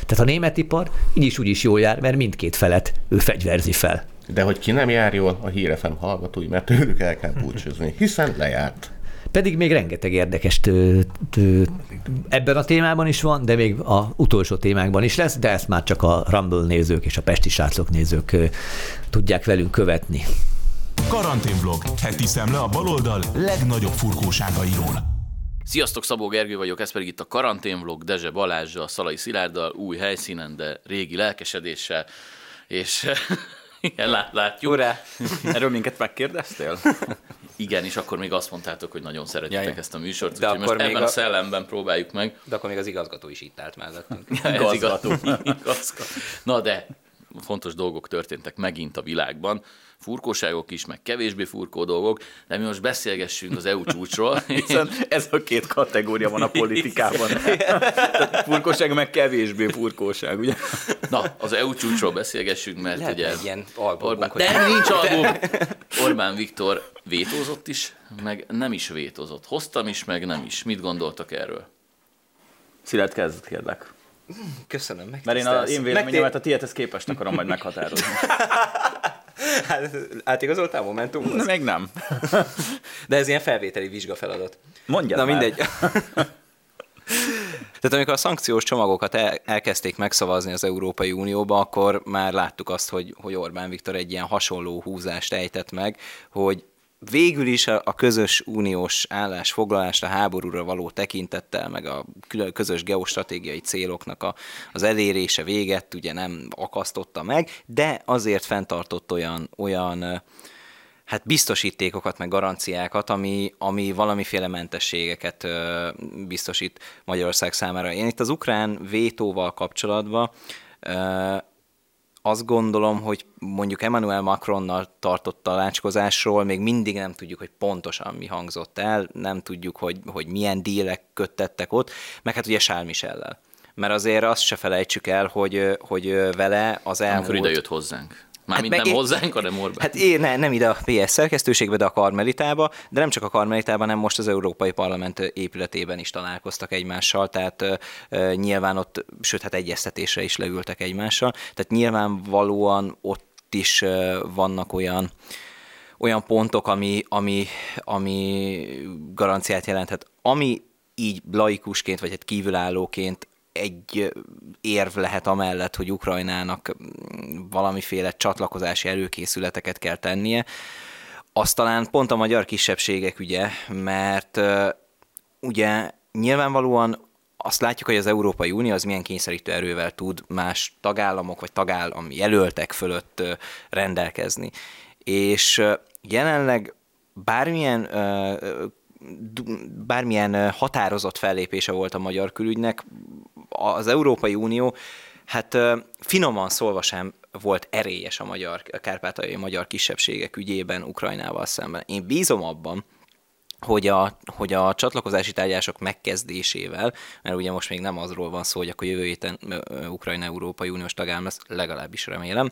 Tehát a német ipar így is úgy is jól jár, mert mindkét felet ő fegyverzi fel. De hogy ki nem jár jól, a hírefem hallgatói, mert tőlük el kell búcsúzni, hiszen lejárt. Pedig még rengeteg érdekes tő, tő, ebben a témában is van, de még a utolsó témákban is lesz, de ezt már csak a Rumble nézők és a Pesti srácok nézők tudják velünk követni. Karanténvlog. Heti szemle a baloldal legnagyobb furkóságairól. Sziasztok, Szabó Gergő vagyok, ez pedig itt a karanténvlog Dezse Balázsjal, Szalai Szilárddal, új helyszínen, de régi lelkesedéssel, és [LAUGHS] Igen, lát, látjuk. Urá! Erről minket megkérdeztél? [LAUGHS] Igen, és akkor még azt mondtátok, hogy nagyon szeretitek Ja, ja. ezt a műsort, De úgyhogy most még ebben a- a szellemben próbáljuk meg. De akkor még az igazgató is itt állt mellettünk. [LAUGHS] Ez igazgató. igazgató. Na de, fontos dolgok történtek megint a világban. Furkóságok is, meg kevésbé furkó dolgok, de mi most beszélgessünk az EU csúcsról. [LAUGHS] Hiszen ez a két kategória van a [LAUGHS] politikában. Tehát furkóság meg kevésbé furkóság, ugye? Na, az EU csúcsról beszélgessünk, mert Lehetne ugye... egy ilyen albumunk, Orbán, hogy- de nincs album! Orbán Viktor vétózott is, meg nem is vétózott. Hoztam is, meg nem is. Mit gondoltak erről? Szilárd, kezd kérlek. Köszönöm, meg. Mert én a én véleményemet a tiédhez képest akarom majd meghatározni. [LAUGHS] Hát, átigazoltál Momentum? De még nem. [LAUGHS] De ez ilyen felvételi vizsgafeladat. Mondjad Na már. mindegy. [LAUGHS] Tehát amikor a szankciós csomagokat el, elkezdték megszavazni az Európai Unióba, akkor már láttuk azt, hogy, hogy Orbán Viktor egy ilyen hasonló húzást ejtett meg, hogy végül is a, a közös uniós állásfoglalásra, háborúra való tekintettel, meg a közös geostratégiai céloknak a, az elérése véget ugye nem akasztotta meg, de azért fenntartott olyan, olyan hát biztosítékokat, meg garanciákat, ami, ami valamiféle mentességeket ö, biztosít Magyarország számára. Én itt az ukrán vétóval kapcsolatban azt gondolom, hogy mondjuk Emmanuel Macronnal tartott tanácskozásról még mindig nem tudjuk, hogy pontosan mi hangzott el, nem tudjuk, hogy, hogy milyen dílek köttettek ott, meg hát ugye Charles Michellel. Mert azért azt se felejtsük el, hogy, hogy vele az elmúlt... Amikor ide jött hozzánk. Mármint meg nem én- hozzánk, hanem Orbán. Hát én ne, nem ide a PS szerkesztőségbe, de a Karmelitába, de nem csak a Karmelitában, hanem most az Európai Parlament épületében is találkoztak egymással, tehát ö, nyilván ott, sőt, hát egyeztetésre is leültek egymással, tehát nyilvánvalóan ott is ö, vannak olyan olyan pontok, ami, ami, ami garanciát jelenthet. Ami így laikusként, vagy hát kívülállóként egy érv lehet amellett, hogy Ukrajnának valamiféle csatlakozási előkészületeket kell tennie, az talán pont a magyar kisebbségek ügye, mert ugye nyilvánvalóan azt látjuk, hogy az Európai Unió az milyen kényszerítő erővel tud más tagállamok vagy tagállam jelöltek fölött rendelkezni. És jelenleg bármilyen bármilyen határozott fellépése volt a magyar külügynek, az Európai Unió hát finoman szólva sem volt erélyes a magyar, a kárpátaljai magyar kisebbségek ügyében Ukrajnával szemben. Én bízom abban, hogy a, hogy a csatlakozási tárgyások megkezdésével, mert ugye most még nem azról van szó, hogy akkor jövő héten Ukrajna Európai Uniós tagállam lesz, legalábbis remélem,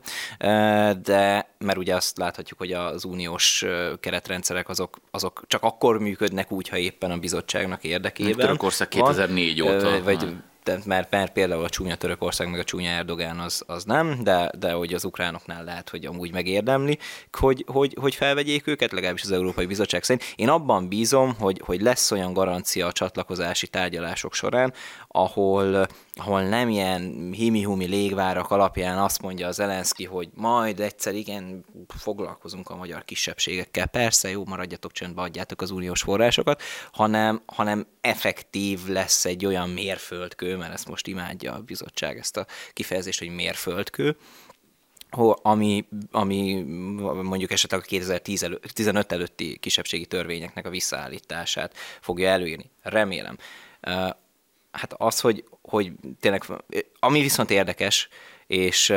de mert ugye azt láthatjuk, hogy az uniós keretrendszerek azok, azok csak akkor működnek úgy, ha éppen a bizottságnak érdekében. Törökország van, 2004 óta. ö, Vagy, De, mert, mert például a csúnya Törökország, meg a csúnya Erdogán az, az nem, de, de hogy az ukránoknál lehet, hogy amúgy megérdemli, hogy, hogy, hogy felvegyék őket, legalábbis az Európai Bizottság szerint. Én abban bízom, hogy, hogy lesz olyan garancia a csatlakozási tárgyalások során, ahol, ahol nem ilyen himi-humi légvárak alapján azt mondja az Zelenszky, hogy majd egyszer igen, foglalkozunk a magyar kisebbségekkel, persze, jó, maradjatok csöndbe, adjátok az uniós forrásokat, hanem, hanem effektív lesz egy olyan mérföldkő, mert ezt most imádja a bizottság, ezt a kifejezést, hogy mérföldkő, ami, ami mondjuk esetleg a 2015 előtti kisebbségi törvényeknek a visszaállítását fogja előírni. Remélem. Hát az, hogy, hogy tényleg, ami viszont érdekes, és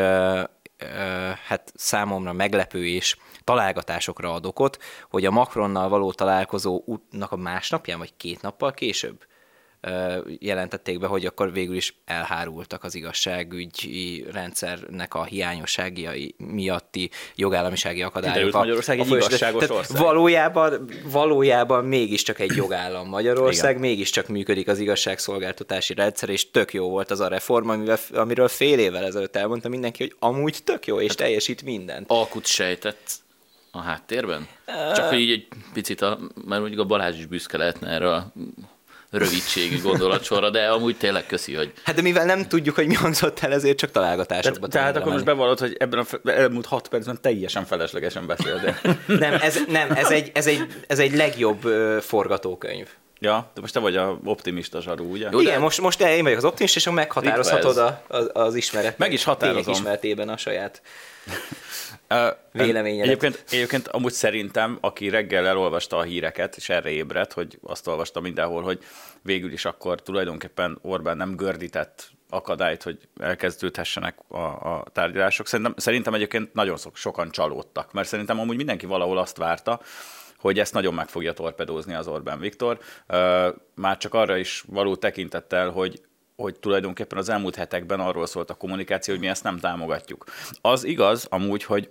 hát számomra meglepő és találgatásokra ad okot, hogy a Macronnal való találkozó útnak a másnapján, vagy két nappal később jelentették be, hogy akkor végül is elhárultak az igazságügyi rendszernek a hiányosságai miatti jogállamisági akadályok. Magyarország egy fölös- igazságos tehát ország. Valójában, valójában mégiscsak egy jogállam Magyarország, mégiscsak működik az igazságszolgáltatási rendszer, és tök jó volt az a reform, amivel, amiről fél évvel ezelőtt elmondta mindenki, hogy amúgy tök jó, és teljesít mindent. alkut sejtett a háttérben? Csak hogy így egy picit, a, mert mondjuk a Balázs is büszke lehetne erre a rövidségi gondolatsorra, de amúgy tényleg köszi, hogy Hát de mivel nem tudjuk, hogy mi hangzott el, ezért csak Tehát, találgatásokba tehát tudunk akkor most bevallod, hogy ebben a elmúlt hat percben teljesen feleslegesen beszéltél. [LAUGHS] Nem, ez, nem ez, egy, ez, egy, ez egy legjobb forgatókönyv. Ja, de most te vagy a optimista zsarú, ugye? Jó, Igen, de- most, most én vagyok az optimista, és meghatározhatod a, a, az ismeret. Meg is tények határozom. ismeretében a saját Véleményedet. Egyébként, egyébként amúgy szerintem, aki reggel elolvasta a híreket, és erre ébredt, hogy azt olvasta mindenhol, hogy végül is akkor tulajdonképpen Orbán nem gördített akadályt, hogy elkezdődhessenek a, a tárgyalások. Szerintem, szerintem egyébként nagyon sok, sokan csalódtak, mert szerintem amúgy mindenki valahol azt várta, hogy ezt nagyon meg fogja torpedózni az Orbán Viktor. Már csak arra is való tekintettel, hogy hogy tulajdonképpen az elmúlt hetekben arról szólt a kommunikáció, hogy mi ezt nem támogatjuk. Az igaz amúgy, hogy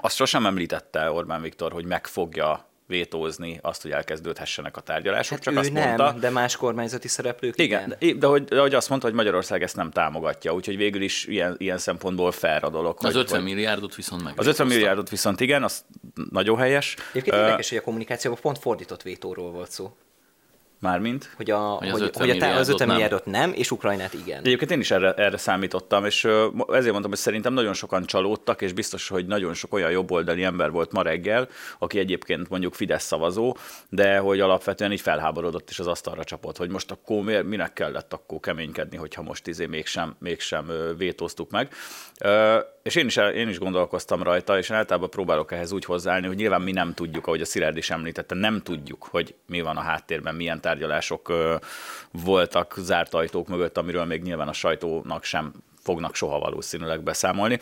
azt sosem említette Orbán Viktor, hogy meg fogja vétózni azt, hogy elkezdődhessenek a tárgyalások, Hát csak ő azt nem, mondta, de más kormányzati szereplők igen, de, de, hogy, de hogy azt mondta, hogy Magyarország ezt nem támogatja, úgyhogy végül is ilyen, ilyen szempontból fair a dolog. Az hogy, 50 hogy milliárdot viszont meg. az 50 milliárdot viszont igen, az nagyon helyes. Egyébként Ö, érdekes, hogy a kommunikációban pont fordított vétóról volt szó. Mármint? Hogy, a, Hogy az hogy, 50 hogy a, tá- az 50 milliárdot nem. milliárdot nem, és Ukrajnát igen. Egyébként én is erre, erre számítottam, és ezért mondtam, hogy szerintem nagyon sokan csalódtak, és biztos, hogy nagyon sok olyan jobboldali ember volt ma reggel, aki egyébként mondjuk Fidesz szavazó, de hogy alapvetően így felháborodott és az asztalra csapott, hogy most akkor miért, minek kellett akkor keménykedni, hogyha most izé mégsem, mégsem vétóztuk meg. És én is, én is gondolkoztam rajta, és én általában próbálok ehhez úgy hozzáállni, hogy nyilván mi nem tudjuk, ahogy a Szilárd is említette, nem tudjuk, hogy mi van a háttérben, milyen tárgyalások ö, voltak zárt ajtók mögött, amiről még nyilván a sajtónak sem fognak soha valószínűleg beszámolni.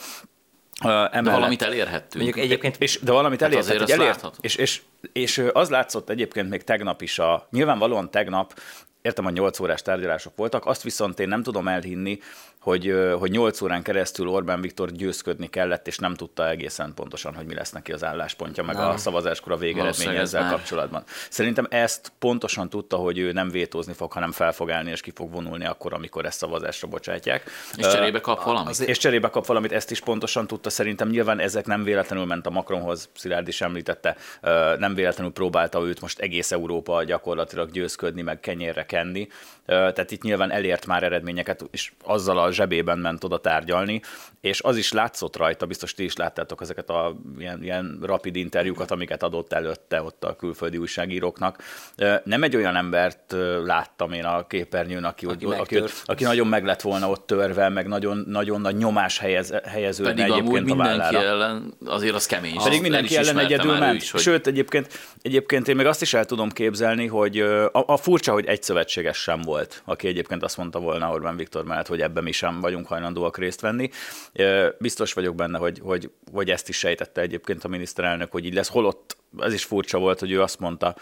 Ö, De emellett- valamit elérhettünk. Mondjuk egyébként és, de valamit Hát azért azt elért és, és, és, az látszott egyébként még tegnap is, a, nyilvánvalóan tegnap, értem, a 8 órás tárgyalások voltak, azt viszont én nem tudom elhinni, hogy, hogy 8 órán keresztül Orbán Viktor győzködni kellett, és nem tudta egészen pontosan, hogy mi lesz neki az álláspontja, meg a szavazáskor a ez ezzel már- kapcsolatban. Szerintem ezt pontosan tudta, hogy ő nem vétózni fog, hanem fel fog állni, és ki fog vonulni akkor, amikor ezt szavazásra bocsátják. És cserébe kap valamit? azért- És cserébe kap valamit, ezt is pontosan tudta. Szerintem nyilván ezek nem véletlenül ment a Macronhoz, Szilárd is említette, nem véletlenül próbálta őt most egész Európa gyakorlatilag győzködni, meg kenyérre kenni. Tehát itt nyilván elért már eredményeket, és azzal a zsebében ment oda tárgyalni, és az is látszott rajta, biztos ti is láttátok ezeket a ilyen, ilyen rapid interjúkat, amiket adott előtte ott a külföldi újságíróknak. Nem egy olyan embert láttam én a képernyőn, aki, Aki aki, aki, aki nagyon meg lett volna ott törve, meg nagyon, nagyon nagy nyomás helyez, helyeződne Pedig egyébként a mindenki vállára. ellen azért az kemény. Pedig Azt mindenki ellen egyedül ment. Is, hogy Sőt, egyébként, egyébként én még azt is el tudom képzelni, hogy a, a furcsa, hogy egy szövetséges sem volt, aki egyébként azt mondta volna Orbán Viktor mellett, hogy ebben mi sem vagyunk hajlandóak részt venni. Biztos vagyok benne, hogy, hogy, hogy ezt is sejtette egyébként a miniszterelnök, hogy így lesz. Holott ez is furcsa volt, hogy ő azt mondta,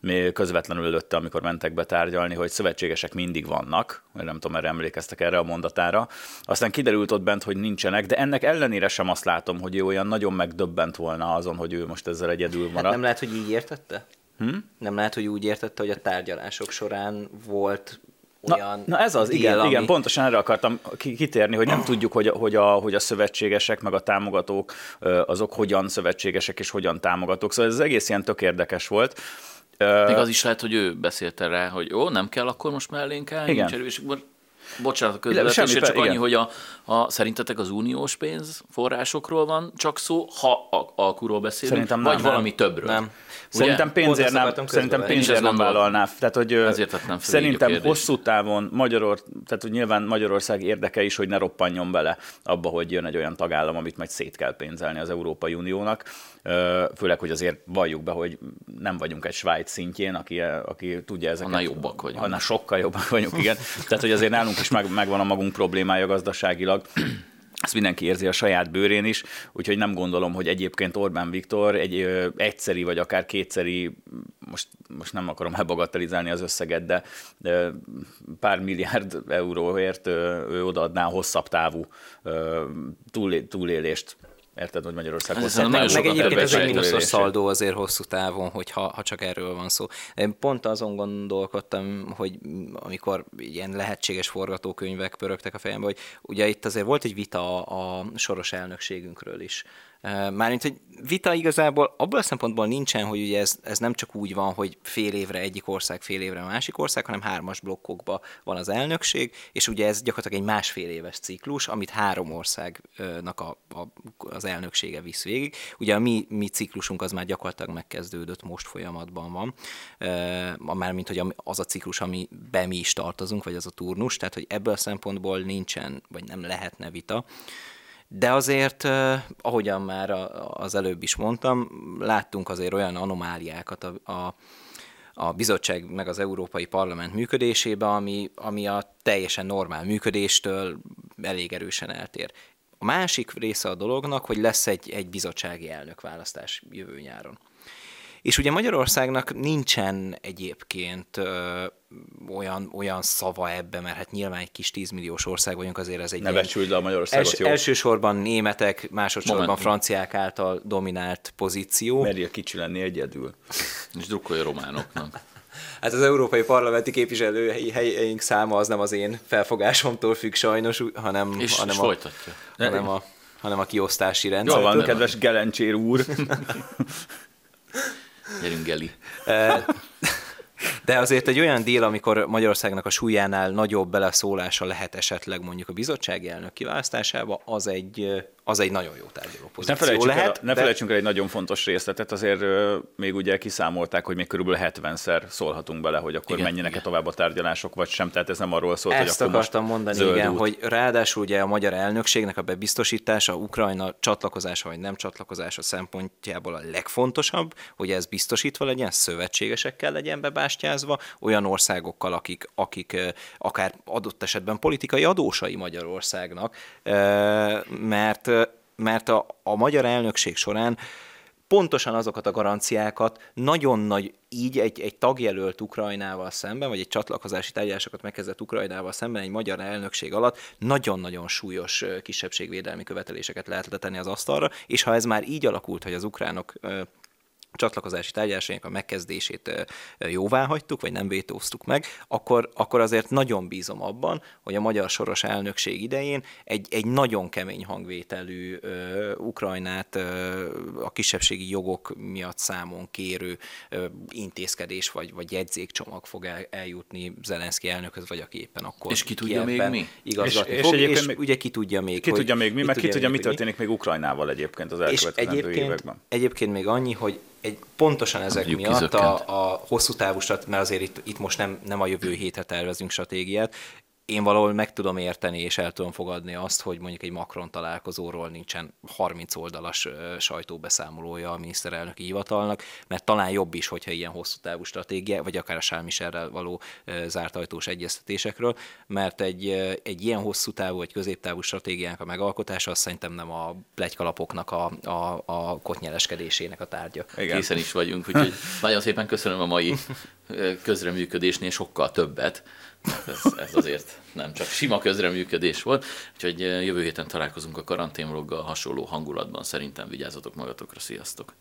még közvetlenül előtte, amikor mentek be tárgyalni, hogy szövetségesek mindig vannak, nem tudom, erre emlékeztek erre a mondatára. Aztán kiderült ott bent, hogy nincsenek, de ennek ellenére sem azt látom, hogy ő olyan nagyon megdöbbent volna azon, hogy ő most ezzel egyedül Hát maradt. nem lehet, hogy így értette? Hm? Nem lehet, hogy úgy értette, hogy a tárgyalások során volt olyan Na, na ez az, igen, deal, igen, ami- pontosan erre akartam ki- kitérni, hogy nem [CLEARS THROAT] tudjuk, hogy, a- hogy, a, hogy a szövetségesek, meg a támogatók, azok hogyan szövetségesek és hogyan támogatók. Szóval ez az egész ilyen tök érdekes volt. Még az is lehet, hogy ő beszélt rá, hogy jó, nem kell akkor most mellénk állni, Igen. és akkor bocsánat közvetésért, csak igen. annyi, hogy a, a, szerintetek az uniós pénz forrásokról van csak szó, ha a, alkuról beszélünk, Szerintem vagy nem. valami többről. Nem. Szerintem pénzért nem, szerintem pénzért nem vállalná. Tehát, hogy Ezért tettem fel így a szerintem hosszú távon Magyaror, tehát hogy nyilván Magyarország érdeke is, hogy ne roppanjon bele abba, hogy jön egy olyan tagállam, amit majd szét kell pénzelni az Európai Uniónak. Főleg, hogy azért valljuk be, hogy nem vagyunk egy Svájc szintjén, aki, aki tudja ezeket. Annál jobbak vagyunk. Annál sokkal jobbak vagyunk, igen. [LAUGHS] Tehát, hogy azért nálunk is meg, megvan a magunk problémája gazdaságilag. Ezt mindenki érzi a saját bőrén is, úgyhogy nem gondolom, hogy egyébként Orbán Viktor egy ö, egyszeri vagy akár kétszeri, most, most nem akarom elbagatelizálni az összeget, de ö, pár milliárd euróért ö, ő odaadná hosszabb távú ö, túlé, túlélést. Érted, hogy Magyarország szerintem távú nagyon meg sokat egyébként ez egy mínuszos szaldó azért hosszú távon, hogy ha, ha csak erről van szó. Én pont azon gondolkodtam, hogy amikor ilyen lehetséges forgatókönyvek pörögtek a fejembe, hogy ugye itt azért volt egy vita a, a soros elnökségünkről is Mármint, hogy vita igazából abból a szempontból nincsen, hogy ugye ez, ez nem csak úgy van, hogy fél évre egyik ország, fél évre a másik ország, hanem hármas blokkokban van az elnökség, és ugye ez gyakorlatilag egy másfél éves ciklus, amit három országnak a, a, az elnöksége visz végig. Ugye a mi, mi ciklusunk az már gyakorlatilag megkezdődött, most folyamatban van. Mármint, hogy az a ciklus, amiben mi is tartozunk, vagy az a turnus, tehát hogy ebből a szempontból nincsen, vagy nem lehetne vita. De azért, ahogyan már az előbb is mondtam, láttunk azért olyan anomáliákat a, a, a bizottság meg az Európai Parlament működésébe, ami, ami a teljesen normál működéstől elég erősen eltér. A másik része a dolognak, hogy lesz egy, egy bizottsági elnökválasztás jövő nyáron. És ugye Magyarországnak nincsen egyébként olyan, olyan szava ebbe, mert hát nyilván egy kis tízmilliós ország vagyunk, azért ez egy... Ne becsüld a Magyarországot, els, jó? Elsősorban németek, másodszorban Moment. franciák által dominált pozíció. Merje kicsi lenni egyedül. És drukkolj a románoknak. [LAUGHS] Hát az európai parlamenti képviselői helyeink száma az nem az én felfogásomtól függ sajnos, hanem, És, hanem, és a, folytatja. hanem, a, hanem a kiosztási Jól rendszer. van, kedves Gelencsér úr. [LAUGHS] Gyerünk, Geli. De azért egy olyan díl, amikor Magyarországnak a súlyánál nagyobb beleszólása lehet esetleg mondjuk a bizottsági elnök kiválasztásába, az egy, az egy nagyon jó tárgyaló Ne pozíció felejtsünk, lehet. el, ne de- felejtsünk el egy nagyon fontos részletet, azért még ugye kiszámolták, hogy még körülbelül 70-szer szólhatunk bele, hogy akkor Igen, menjenek-e igen. tovább a tárgyalások, vagy sem, tehát ez nem arról szólt, hogy Ezt akkor akartam most mondani, zöld igen, út. hogy ráadásul ugye a magyar elnökségnek a bebiztosítása, Ukrajna csatlakozása vagy nem csatlakozása szempontjából a legfontosabb, hogy ez biztosítva legyen, szövetségesekkel legyen bebástyázva, olyan országokkal, akik, akik akár adott esetben politikai adósai Magyarországnak, mert, mert a, a magyar elnökség során pontosan azokat a garanciákat nagyon nagy, így egy, egy tagjelölt Ukrajnával szemben, vagy egy csatlakozási tárgyalásokat megkezdett Ukrajnával szemben egy magyar elnökség alatt nagyon-nagyon súlyos kisebbségvédelmi követeléseket lehet letenni az asztalra, és ha ez már így alakult, hogy az ukránok csatlakozási tárgyalásainak a megkezdését jóvá hagytuk, vagy nem vétóztuk meg, akkor, akkor azért nagyon bízom abban, hogy a magyar soros elnökség idején egy, egy nagyon kemény hangvételű ö, Ukrajnát ö, a kisebbségi jogok miatt számon kérő ö, intézkedés vagy, vagy jegyzékcsomag fog el, eljutni Zelenszky elnökhöz, vagy aki éppen akkor És ki tudja még mi? Igazgatni És- és fog, egyébként és még- ugye ki tudja még, Ki hogy, tudja még mi, meg ki tudja, mi történik még Ukrajnával egyébként az elkövetkezendő egyébként, években. egyébként még annyi, hogy egy, pontosan ezek Mondjuk miatt a, a hosszú távú mert azért itt, itt most nem, nem a jövő hétre tervezünk stratégiát, én valahol meg tudom érteni és el tudom fogadni azt, hogy mondjuk egy Macron találkozóról nincsen 30 oldalas sajtóbeszámolója a miniszterelnöki hivatalnak, mert talán jobb is, hogyha ilyen hosszú távú stratégia, vagy akár a Michelrel való zárt ajtós egyeztetésekről, mert egy, egy ilyen hosszú távú vagy középtávú stratégiának a megalkotása az szerintem nem a plegykalapoknak a, a, a kotnyeleskedésének a tárgya. Igen. Készen is vagyunk, úgyhogy [LAUGHS] nagyon szépen köszönöm a mai közreműködésnél sokkal többet. Ez, ez azért nem csak sima közreműködés volt, úgyhogy jövő héten találkozunk a karanténvloggal hasonló hangulatban. Szerintem vigyázzatok magatokra, sziasztok!